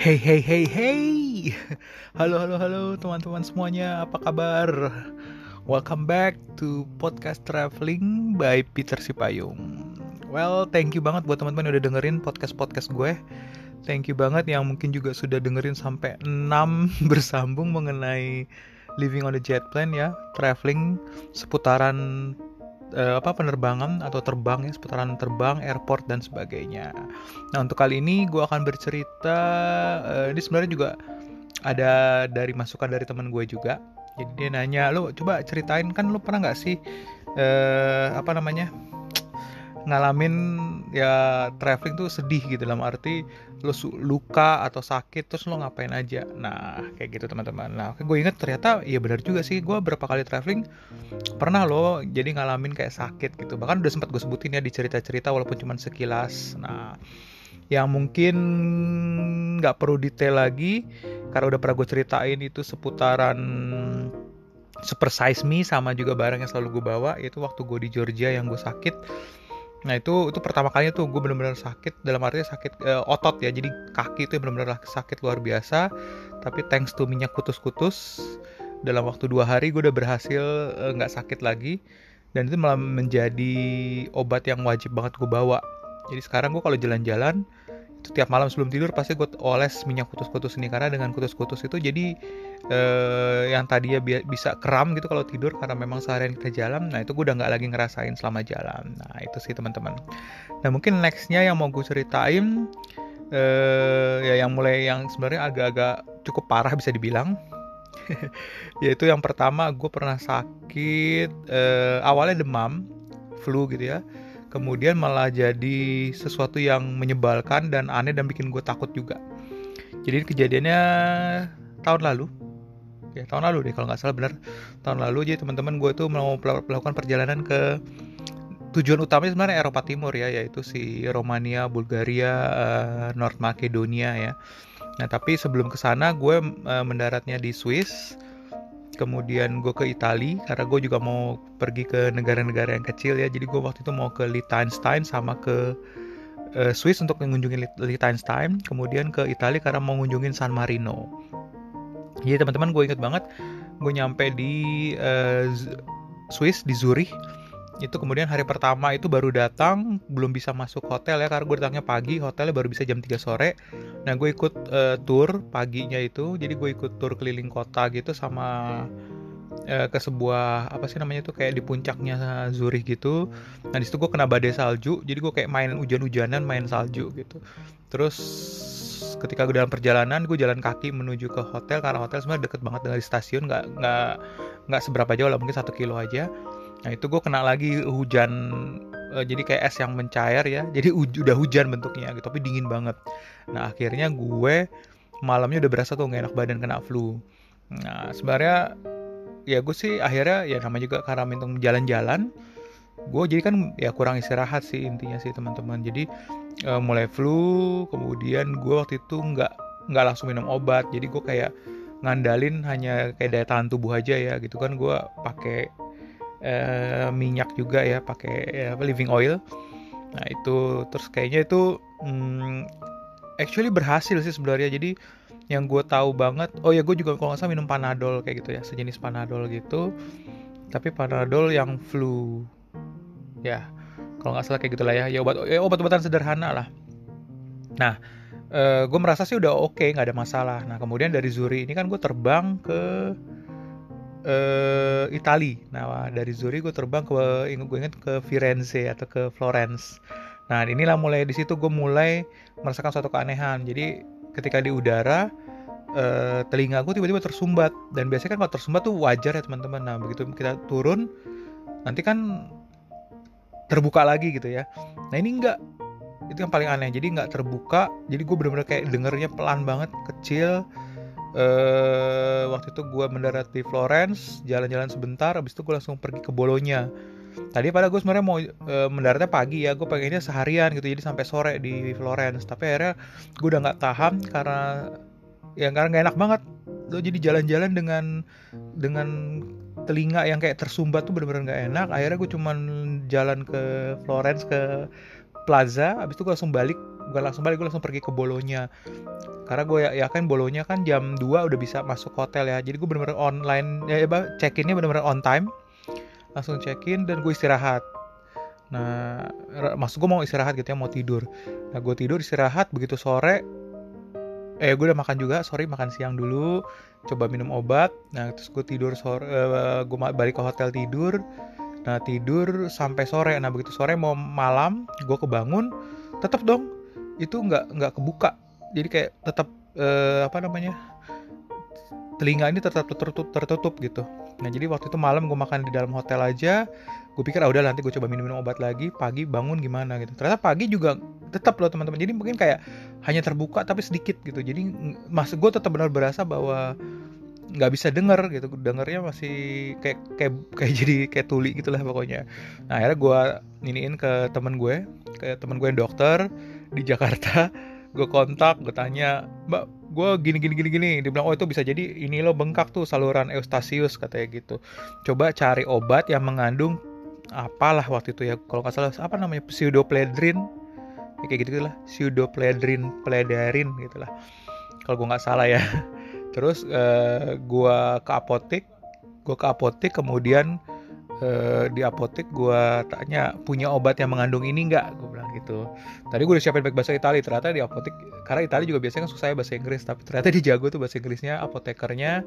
Hey hey hey hey. Halo halo halo teman-teman semuanya. Apa kabar? Welcome back to podcast traveling by Peter Sipayung. Well thank you banget buat teman-teman yang udah dengerin podcast-podcast gue. Thank you banget yang mungkin juga sudah dengerin sampai 6 bersambung mengenai living on the jet plane ya Traveling seputaran uh, apa penerbangan atau terbang ya seputaran terbang, airport dan sebagainya. Nah untuk kali ini gue akan bercerita uh, ini sebenarnya juga ada dari masukan dari teman gue juga. Jadi dia nanya lo coba ceritain kan lo pernah nggak sih uh, apa namanya ngalamin ya traveling tuh sedih gitu dalam arti lo luka atau sakit terus lo ngapain aja. Nah kayak gitu teman-teman. Nah gue inget ternyata ya benar juga sih gue berapa kali traveling pernah lo jadi ngalamin kayak sakit gitu. Bahkan udah sempat gue sebutin ya di cerita-cerita walaupun cuma sekilas. Nah yang mungkin nggak perlu detail lagi karena udah pernah gue ceritain itu seputaran super size me sama juga barang yang selalu gue bawa itu waktu gue di Georgia yang gue sakit Nah itu itu pertama kalinya tuh gue bener-bener sakit dalam artinya sakit uh, otot ya. Jadi kaki itu bener-bener sakit luar biasa. Tapi thanks to minyak kutus-kutus dalam waktu dua hari gue udah berhasil eh, nggak sakit lagi. Dan itu malah menjadi obat yang wajib banget gue bawa. Jadi sekarang gue kalau jalan-jalan tiap malam sebelum tidur pasti gue oles minyak kutus-kutus ini. Karena dengan kutus-kutus itu jadi eh, yang tadinya bi bisa kram gitu kalau tidur. Karena memang seharian kita jalan nah itu gue udah nggak lagi ngerasain selama jalan. Nah itu sih teman-teman. Nah mungkin nextnya yang mau gue ceritain eh, ya yang mulai yang sebenarnya agak-agak cukup parah bisa dibilang. Yaitu yang pertama gue pernah sakit eh, awalnya demam flu gitu ya kemudian malah jadi sesuatu yang menyebalkan dan aneh dan bikin gue takut juga. Jadi kejadiannya tahun lalu. Ya tahun lalu deh kalau nggak salah benar. Tahun lalu jadi teman-teman gue tuh mau melakukan perjalanan ke tujuan utamanya sebenarnya Eropa Timur ya yaitu si Romania, Bulgaria, uh, North Macedonia ya. Nah tapi sebelum ke sana gue uh, mendaratnya di Swiss kemudian gue ke Italia karena gue juga mau pergi ke negara-negara yang kecil ya. Jadi gue waktu itu mau ke Liechtenstein sama ke uh, Swiss untuk mengunjungi Liechtenstein. Kemudian ke Italia karena mau mengunjungi San Marino. Jadi teman-teman gue inget banget gue nyampe di uh, Swiss di Zurich itu kemudian hari pertama itu baru datang belum bisa masuk hotel ya karena gue datangnya pagi hotelnya baru bisa jam 3 sore. Nah gue ikut uh, tour paginya itu jadi gue ikut tour keliling kota gitu sama uh, ke sebuah apa sih namanya tuh kayak di puncaknya Zurich gitu. Nah di situ gue kena badai salju jadi gue kayak main hujan-hujanan main salju gitu. Terus ketika gue dalam perjalanan gue jalan kaki menuju ke hotel karena hotel sebenarnya deket banget dari stasiun nggak nggak nggak seberapa jauh lah mungkin satu kilo aja Nah itu gue kena lagi hujan uh, jadi kayak es yang mencair ya. Jadi udah hujan bentuknya gitu, tapi dingin banget. Nah akhirnya gue malamnya udah berasa tuh gak enak badan kena flu. Nah sebenarnya ya gue sih akhirnya ya namanya juga karena minum jalan-jalan. Gue jadi kan ya kurang istirahat sih intinya sih teman-teman. Jadi uh, mulai flu, kemudian gue waktu itu nggak nggak langsung minum obat. Jadi gue kayak ngandalin hanya kayak daya tahan tubuh aja ya gitu kan gue pakai uh, minyak juga ya pakai ya, living oil. Nah itu terus kayaknya itu hmm, actually berhasil sih sebenarnya. Jadi yang gue tahu banget oh ya gue juga kalau nggak salah minum panadol kayak gitu ya sejenis panadol gitu. Tapi panadol yang flu. Ya kalau nggak salah kayak gitulah ya. Ya obat ya obat-obatan sederhana lah. Nah eh, gue merasa sih udah oke okay, nggak ada masalah. Nah kemudian dari Zuri ini kan gue terbang ke uh, Itali. Nah dari Zurich gue terbang ke gue inget ke Firenze atau ke Florence. Nah inilah mulai di situ gue mulai merasakan suatu keanehan. Jadi ketika di udara uh, telinga gue tiba-tiba tersumbat dan biasanya kan kalau tersumbat tuh wajar ya teman-teman. Nah begitu kita turun nanti kan terbuka lagi gitu ya. Nah ini enggak itu yang paling aneh jadi nggak terbuka jadi gue bener-bener kayak dengernya pelan banget kecil uh, waktu itu gue mendarat di Florence jalan-jalan sebentar abis itu gue langsung pergi ke Bolonya tadi pada gue sebenarnya mau uh, mendaratnya pagi ya gue pengennya seharian gitu jadi sampai sore di Florence. Tapi akhirnya gue udah nggak tahan karena ya karena nggak enak banget. Lo jadi jalan-jalan dengan dengan telinga yang kayak tersumbat tuh bener-bener nggak enak. Akhirnya gue cuman jalan ke Florence ke Plaza abis itu gue langsung balik gak langsung balik gue langsung pergi ke Bolonya. Karena gue ya, ya kan Bolonya kan jam 2 udah bisa masuk hotel ya. Jadi gue bener-bener online ya, ya check innya bener-bener on time. Langsung check in dan gue istirahat. Nah maksud gue mau istirahat gitu ya mau tidur. Nah gue tidur istirahat begitu sore eh gue udah makan juga sorry makan siang dulu coba minum obat. Nah terus gue tidur sore uh, gue balik ke hotel tidur. Nah tidur sampai sore. Nah begitu sore mau malam gue kebangun tetap dong itu nggak nggak kebuka. Jadi kayak tetap uh, apa namanya telinga ini tetap tertutup tertutup gitu. Nah jadi waktu itu malam gue makan di dalam hotel aja gue pikir ah udah nanti gue coba minum minum obat lagi pagi bangun gimana gitu. Ternyata pagi juga tetap loh teman-teman. Jadi mungkin kayak hanya terbuka tapi sedikit gitu. Jadi mas gue tetap benar berasa bahwa nggak bisa denger gitu. Dengernya masih kayak kayak kayak jadi kayak tuli gitulah pokoknya. Nah akhirnya gue iniin ke teman gue ke teman gue yang dokter di Jakarta gue kontak gue tanya mbak gue gini gini gini gini. Dia bilang oh itu bisa jadi ini lo bengkak tuh saluran eustasius katanya gitu. Coba cari obat yang mengandung apalah waktu itu ya kalau nggak salah apa namanya pseudopledrin ya, kayak gitu lah pseudopledrin pledarin gitulah kalau gue nggak salah ya. Terus uh, eh, gue ke apotek gue ke apotek kemudian uh, di apotek gue tanya punya obat yang mengandung ini nggak? Gue gitu. Tadi gue udah siapin baik bahasa Italia ternyata di apotek karena Italia juga biasanya kan susah bahasa Inggris tapi ternyata di jago tuh bahasa Inggrisnya apotekernya.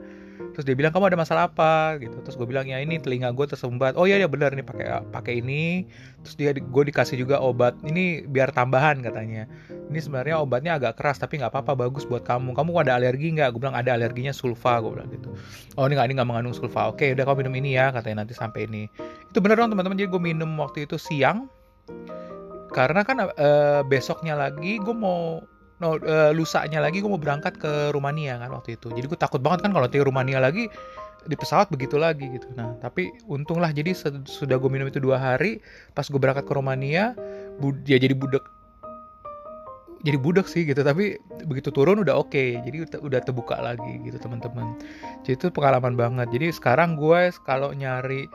Terus dia bilang kamu ada masalah apa? Gitu. Terus gue bilang ya ini telinga gue tersumbat. Oh iya ya benar nih pakai pakai ini. Terus dia gue dikasih juga obat ini biar tambahan katanya. Ini sebenarnya obatnya agak keras tapi nggak apa-apa bagus buat kamu. Kamu ada alergi nggak? Gue bilang ada alerginya sulfa gue bilang gitu. Oh ini nggak ini nggak mengandung sulfa. Oke udah kamu minum ini ya katanya nanti sampai ini. Itu bener dong teman-teman. Jadi gue minum waktu itu siang karena kan uh, besoknya lagi gue mau no, uh, lusanya lagi gue mau berangkat ke Rumania kan waktu itu. Jadi gue takut banget kan kalau nanti Rumania lagi di pesawat begitu lagi gitu. Nah tapi untunglah jadi sudah gue minum itu dua hari pas gue berangkat ke Rumania ya jadi budak jadi budak sih gitu. Tapi begitu turun udah oke okay. jadi udah terbuka lagi gitu teman-teman. Jadi itu pengalaman banget. Jadi sekarang gue kalau nyari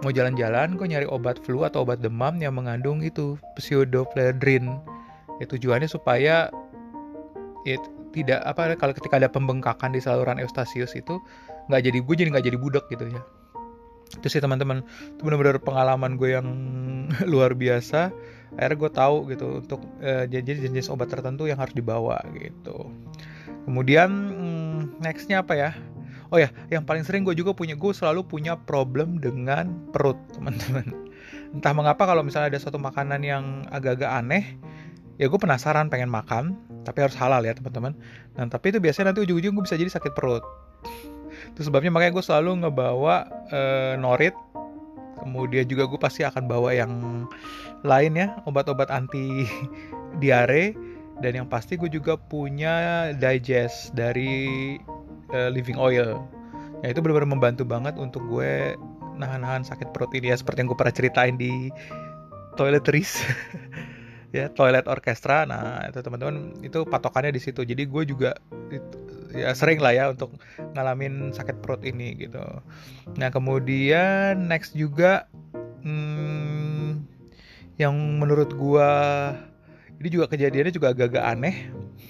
mau jalan-jalan gue nyari obat flu atau obat demam yang mengandung itu pseudopledrin ya tujuannya supaya ya tidak apa kalau ketika ada pembengkakan di saluran eustasius itu nggak jadi gue jadi nggak jadi budak gitu ya. Itu sih teman-teman itu benar-benar pengalaman gue yang luar biasa. Akhirnya gue tahu gitu untuk uh, jenis-jenis obat tertentu yang harus dibawa gitu. Kemudian hmm, nextnya apa ya oh ya yang paling sering gue juga punya gue selalu punya problem dengan perut teman-teman. Entah mengapa kalau misalnya ada suatu makanan yang agak-agak aneh ya gue penasaran pengen makan tapi harus halal ya teman-teman. Dan tapi itu biasanya nanti ujung-ujung gue bisa jadi sakit perut. Itu sebabnya makanya gue selalu ngebawa uh, norit kemudian juga gue pasti akan bawa yang lain ya obat-obat anti diare dan yang pasti gue juga punya digest dari uh, living oil. Ya itu benar-benar membantu banget untuk gue nahan-nahan sakit perut ini ya seperti yang gue pernah ceritain di toiletries. Ya toilet orkestra. Nah itu teman-teman itu patokannya di situ. Jadi gue juga ya sering lah ya untuk ngalamin sakit perut ini gitu. Nah kemudian next juga hmm, yang menurut gue ini juga kejadiannya juga agak-agak aneh.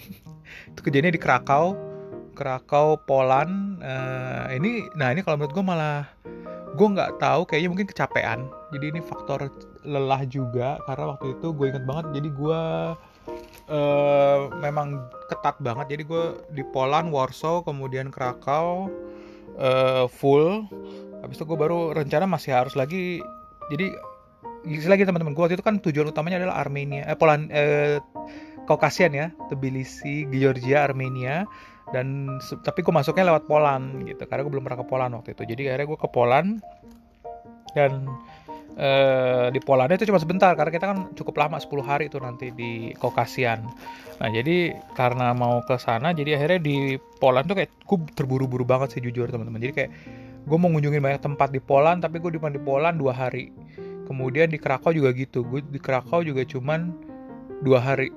Itu kejadiannya di Krakau Krakau Poland uh, ini nah ini kalau menurut gue malah gue nggak tahu kayaknya mungkin kecapean. Jadi ini faktor lelah juga karena waktu itu gue inget banget jadi gue uh, memang ketat banget. Jadi gue di Poland Warsaw kemudian Krakow uh, full. Habis itu gue baru rencana masih harus lagi jadi lagi teman-teman gue waktu itu kan tujuan utamanya adalah Armenia eh Poland eh, Kaukasian ya Tbilisi Georgia Armenia dan tapi gue masuknya lewat Poland gitu karena gue belum pernah ke Poland waktu itu. Jadi akhirnya gue ke Poland dan eh, di Poland itu cuma sebentar karena kita kan cukup lama 10 hari itu nanti di Kokasian nah jadi karena mau ke sana jadi akhirnya di Poland tuh kayak gue terburu-buru banget sih jujur teman-teman. Jadi kayak gue mau ngunjungin banyak tempat di Poland tapi gue di di Poland dua hari. Kemudian di Krakow juga gitu. Gue di Krakow juga cuman dua hari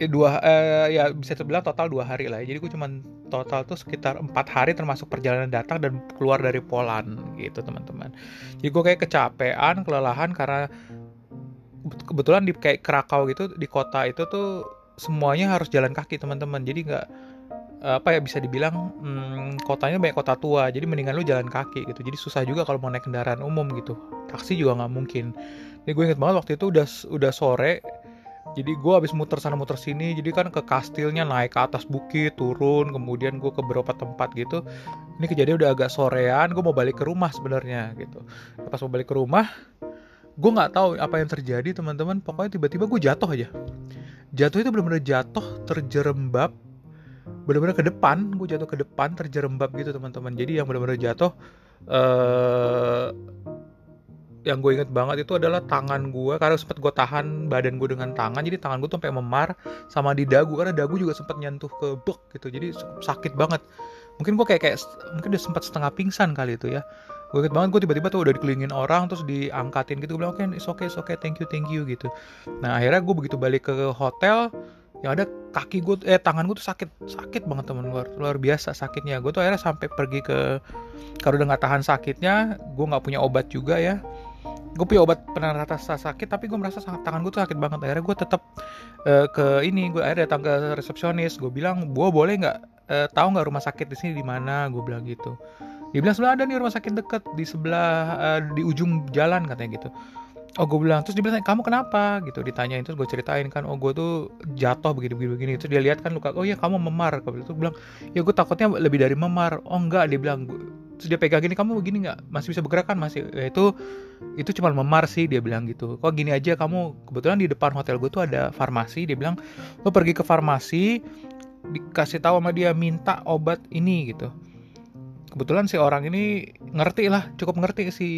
ya dua eh, ya bisa terbilang total dua hari lah ya. jadi gue cuma total tuh sekitar empat hari termasuk perjalanan datang dan keluar dari Poland gitu teman-teman. Jadi gue kayak kecapean kelelahan karena kebetulan di kayak Krakau gitu di kota itu tuh semuanya harus jalan kaki teman-teman. Jadi nggak apa ya bisa dibilang hmm, kotanya banyak kota tua. Jadi mendingan lu jalan kaki gitu. Jadi susah juga kalau mau naik kendaraan umum gitu. Taksi juga nggak mungkin. Ini gue inget banget waktu itu udah udah sore jadi gue habis muter sana muter sini jadi kan ke kastilnya naik ke atas bukit turun kemudian gue ke beberapa tempat gitu. Ini kejadian udah agak sorean gue mau balik ke rumah sebenarnya gitu. Pas mau balik ke rumah gue nggak tahu apa yang terjadi teman-teman. Pokoknya tiba-tiba gue jatuh aja. Jatuh itu benar-benar jatuh terjerembab benar-benar ke depan. Gue jatuh ke depan terjerembab gitu teman-teman. Jadi yang benar-benar jatuh uh, yang gue inget banget itu adalah tangan gue karena sempat gue tahan badan gue dengan tangan. Jadi tangan gue tuh sampai memar sama di dagu karena dagu juga sempat nyentuh ke bek gitu. Jadi sakit banget. Mungkin gue kayak kayak mungkin udah sempat setengah pingsan kali itu ya. Gue inget banget gue tiba-tiba tuh udah dikelilingin orang terus diangkatin gitu. Gue bilang oke okay, it's okay it's okay thank you thank you gitu. Nah akhirnya gue begitu balik ke hotel yang ada kaki gue eh tangan gue tuh sakit sakit banget temen luar luar biasa sakitnya. Gue tuh akhirnya sampai pergi ke kalau udah nggak tahan sakitnya gue nggak punya obat juga ya gue punya obat penenang rasa sakit tapi gue merasa tangan gue tuh sakit banget. Akhirnya gue tetap uh, ke ini gue akhirnya datang ke resepsionis. Gue bilang gue boleh nggak uh, tahu nggak rumah sakit di sini di mana? Gue bilang gitu. Dia bilang sebelah ada nih rumah sakit deket di sebelah uh, di ujung jalan katanya gitu. Oh gue bilang terus dia bilang kamu kenapa? Gitu ditanyain terus gue ceritain kan oh gue tuh jatuh begini begini begini terus dia lihat kan luka oh ya kamu memar. Gue bilang ya gue takutnya lebih dari memar. Oh enggak dia bilang terus dia pegang gini kamu begini nggak? Masih bisa bergerak kan? Masih ya, itu itu cuma memar sih dia bilang gitu. Kok gini aja kamu kebetulan di depan hotel gue tuh ada farmasi dia bilang. Lo pergi ke farmasi dikasih tahu sama dia minta obat ini gitu. Kebetulan si orang ini ngerti lah cukup ngerti si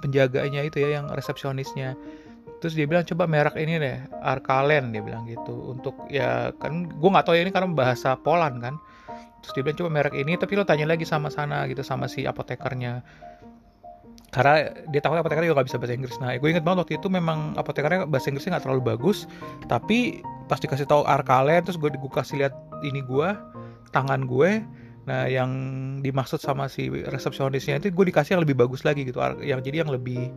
penjaganya itu ya yang resepsionisnya. Terus dia bilang coba merek ini deh Arkalen dia bilang gitu. Untuk ya kan gue nggak tahu ya ini karena bahasa Poland kan terus dia bilang coba merek ini tapi lo tanya lagi sama sana gitu sama si apotekernya. Karena dia tahu apotekernya juga gak bisa bahasa Inggris. Nah gue inget banget waktu itu memang apotekernya bahasa Inggrisnya nggak terlalu bagus tapi pas dikasih tahu Arkalen terus gue, gue kasih lihat ini gue tangan gue Nah, yang dimaksud sama si resepsionisnya itu gue dikasih yang lebih bagus lagi gitu, yang jadi yang lebih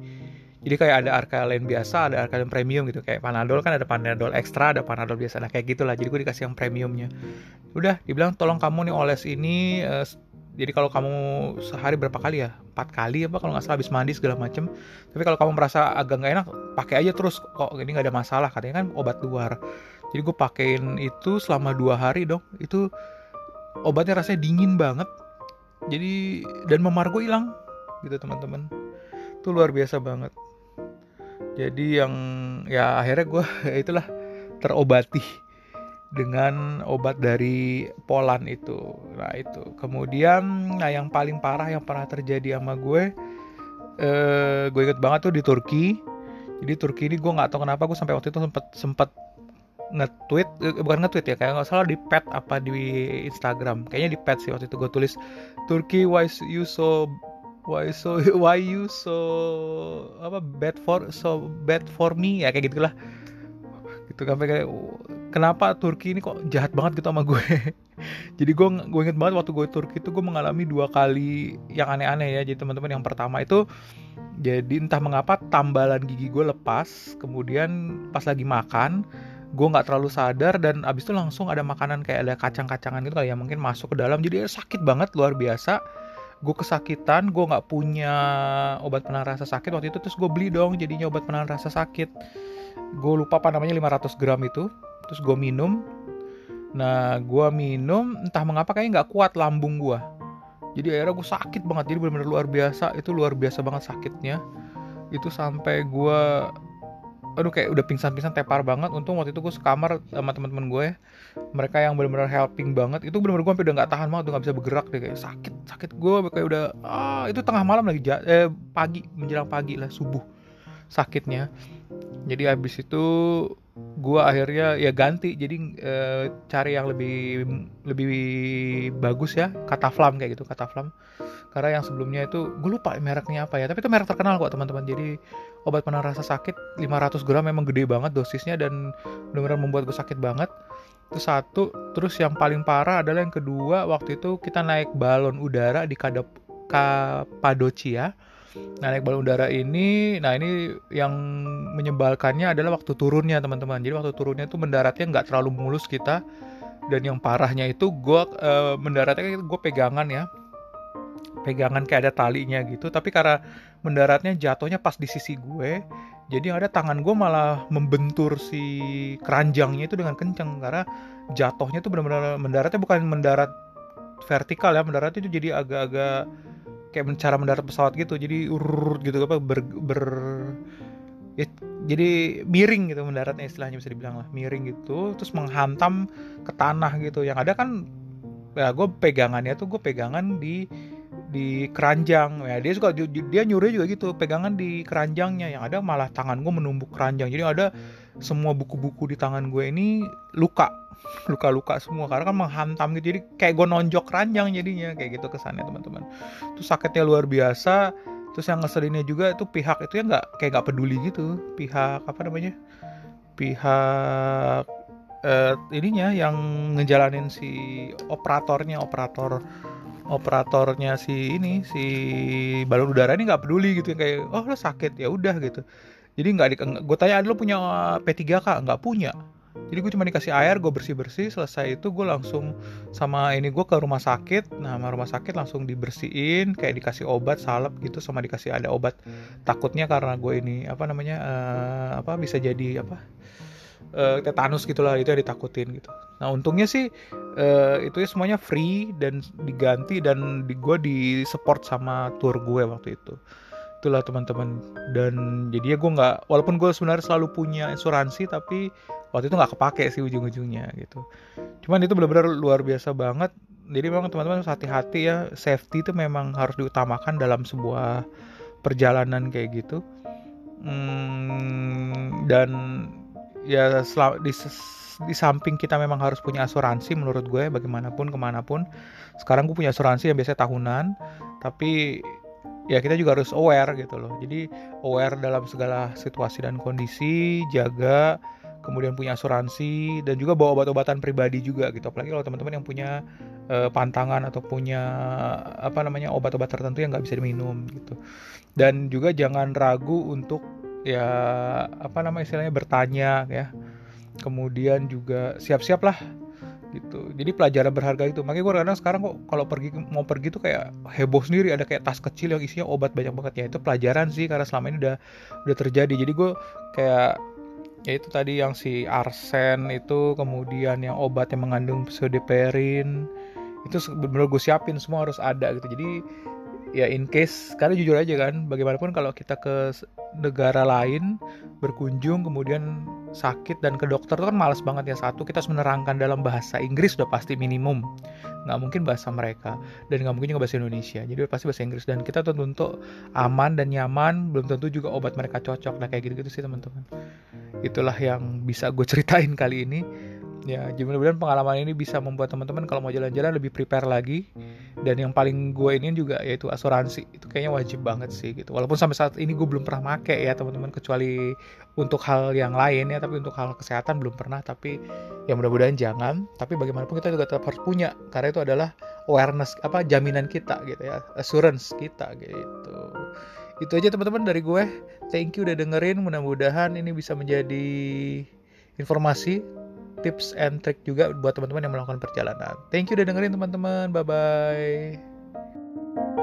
jadi kayak ada Arcalen biasa, ada Arcalen premium gitu. Kayak Panadol kan ada Panadol ekstra, ada Panadol biasa. Nah, kayak gitulah. Jadi gue dikasih yang premiumnya. Udah, dibilang tolong kamu nih oles ini uh, jadi kalau kamu sehari berapa kali ya? Empat kali apa kalau nggak salah habis mandi segala macem. Tapi kalau kamu merasa agak nggak enak, pakai aja terus. Kok ini nggak ada masalah? Katanya kan obat luar. Jadi gue pakein itu selama dua hari dong. Itu obatnya rasanya dingin banget jadi dan memar gue hilang gitu teman-teman itu luar biasa banget jadi yang ya akhirnya gue itulah terobati dengan obat dari Poland itu. Nah itu. Kemudian nah yang paling parah yang pernah terjadi sama gue eh, gue inget banget tuh di Turki. Jadi Turki ini gue nggak tahu kenapa gue sampai waktu itu sempat sempat nge-tweet eh, bukan nge-tweet ya kayak nggak salah di pet apa di Instagram. Kayaknya di pet sih waktu itu gue tulis Turkey why you so why so why you so apa bad for so bad for me? Ya kayak gitulah. Gitu kan kayak kenapa Turki ini kok jahat banget gitu sama gue? Jadi gue gue inget banget waktu gue Turki itu gue mengalami dua kali yang aneh-aneh ya. Jadi teman-teman yang pertama itu jadi entah mengapa tambalan gigi gue lepas kemudian pas lagi makan gue nggak terlalu sadar dan abis itu langsung ada makanan kayak ada kacang-kacangan gitu kali ya mungkin masuk ke dalam. Jadi sakit banget luar biasa gue kesakitan gue nggak punya obat penang rasa sakit waktu itu terus gue beli dong jadinya obat penang rasa sakit. Gue lupa apa namanya 500 gram itu. Terus gue minum. Nah gue minum entah mengapa kayaknya nggak kuat lambung gue jadi akhirnya gue sakit banget jadi benar-benar luar biasa itu luar biasa banget sakitnya. Itu sampai gue aduh kayak udah pingsan-pingsan tepar banget. Untung waktu itu gue sekamar sama teman-teman gue mereka yang benar-benar helping banget. Itu benar-benar gue sampai udah nggak tahan banget udah nggak bisa bergerak deh kayak sakit sakit. Gue kayak udah ah itu tengah malam lagi eh, pagi menjelang pagi lah subuh sakitnya. Jadi habis itu gue akhirnya ya ganti. Jadi e, cari yang lebih lebih bagus ya. Kata flam kayak gitu kata flam. Karena yang sebelumnya itu gue lupa mereknya apa ya. Tapi itu merek terkenal kok teman-teman. Jadi obat penang rasa sakit 500 gram memang gede banget dosisnya dan benar-benar membuat gue sakit banget. Itu satu. Terus yang paling parah adalah yang kedua waktu itu kita naik balon udara di Kadap Kapadocia Nah naik balon udara ini, nah ini yang menyebalkannya adalah waktu turunnya teman-teman. Jadi waktu turunnya itu mendaratnya nggak terlalu mulus kita. Dan yang parahnya itu gue uh, mendaratnya gue pegangan ya, pegangan kayak ada talinya gitu. Tapi karena mendaratnya jatuhnya pas di sisi gue, jadi ada tangan gue malah membentur si keranjangnya itu dengan kenceng karena jatuhnya tuh benar-benar mendaratnya bukan mendarat vertikal ya mendaratnya itu jadi agak-agak kayak cara mendarat pesawat gitu. Jadi urut gitu apa ber, ber ya, jadi miring gitu mendaratnya istilahnya bisa dibilang lah. Miring gitu terus menghantam ke tanah gitu. Yang ada kan ya gue pegangannya tuh gue pegangan di di keranjang. Ya dia suka dia nyuruh juga gitu pegangan di keranjangnya. Yang ada malah tangan gue menumbuk keranjang. Jadi ada semua buku-buku di tangan gue ini luka luka-luka semua. Karena kan menghantam gitu. Jadi kayak gue nonjok keranjang jadinya. Kayak gitu kesannya teman-teman. Terus sakitnya luar biasa. Terus yang ngeselinnya juga itu pihak itu ya nggak kayak nggak peduli gitu. Pihak apa namanya? Pihak eh, ininya yang ngejalanin si operatornya operator operatornya si ini si balon udara ini nggak peduli gitu kayak oh lo sakit ya udah gitu. Jadi nggak di gue tanya lo punya P3K nggak punya. Jadi gue cuma dikasih air gue bersih bersih selesai itu gue langsung sama ini gue ke rumah sakit. Nah sama rumah sakit langsung dibersihin kayak dikasih obat salep gitu sama dikasih ada obat. Takutnya karena gue ini apa namanya uh, apa bisa jadi apa uh, tetanus gitulah itu yang ditakutin gitu. Nah untungnya sih uh, itu ya semuanya free dan diganti dan di, gue di support sama tour gue waktu itu. Itulah teman-teman. Dan jadi ya gue nggak walaupun gue sebenarnya selalu punya asuransi tapi waktu itu nggak kepake sih ujung-ujungnya gitu. Cuman itu benar-benar luar biasa banget. Jadi memang teman-teman harus hati-hati ya. Safety itu memang harus diutamakan dalam sebuah perjalanan kayak gitu. Hmm, dan ya di, di samping kita memang harus punya asuransi menurut gue bagaimanapun ke mana pun. Sekarang gue punya asuransi yang biasanya tahunan tapi ya kita juga harus aware gitu loh. Jadi aware dalam segala situasi dan kondisi jaga kemudian punya asuransi dan juga bawa obat-obatan pribadi juga gitu. Apalagi kalau teman-teman yang punya uh, pantangan atau punya apa namanya obat-obat tertentu yang nggak bisa diminum gitu. Dan juga jangan ragu untuk ya apa namanya istilahnya bertanya ya. Kemudian juga siap-siap lah gitu. Jadi pelajaran berharga itu makanya gue kadang sekarang kok kalau pergi mau pergi tuh kayak heboh sendiri. Ada kayak tas kecil yang isinya obat banyak banget. Ya itu pelajaran sih karena selama ini udah udah terjadi. Jadi gue kayak ya itu tadi yang si arsen itu kemudian yang obat yang mengandung pseudoephedrine itu benar-benar gue siapin semua harus ada gitu. Jadi ya in case karena jujur aja kan bagaimanapun kalau kita ke negara lain berkunjung kemudian sakit dan ke dokter itu kan males banget ya. Satu kita harus menerangkan dalam bahasa Inggris udah pasti minimum. Nggak mungkin bahasa mereka. Dan nggak mungkin juga bahasa Indonesia. Jadi udah pasti bahasa Inggris. Dan kita tentu untuk aman dan nyaman belum tentu juga obat mereka cocok. Nah kayak gitu-gitu sih teman-teman. Itulah yang bisa gue ceritain kali ini. Ya mudah-mudahan pengalaman ini bisa membuat teman-teman kalau mau jalan-jalan lebih prepare lagi dan yang paling gue ini juga yaitu asuransi. Itu kayaknya wajib banget sih gitu. Walaupun sampai saat ini gue belum pernah make ya teman-teman. Kecuali untuk hal yang lain ya tapi untuk hal kesehatan belum pernah. Tapi ya mudah-mudahan jangan. Tapi bagaimanapun kita juga tetap harus punya. Karena itu adalah awareness apa jaminan kita gitu ya. Assurance kita gitu. Itu aja teman-teman dari gue thank you udah dengerin. Mudah-mudahan ini bisa menjadi informasi tips and trick juga buat teman-teman yang melakukan perjalanan. Thank you udah dengerin teman-teman. Bye bye.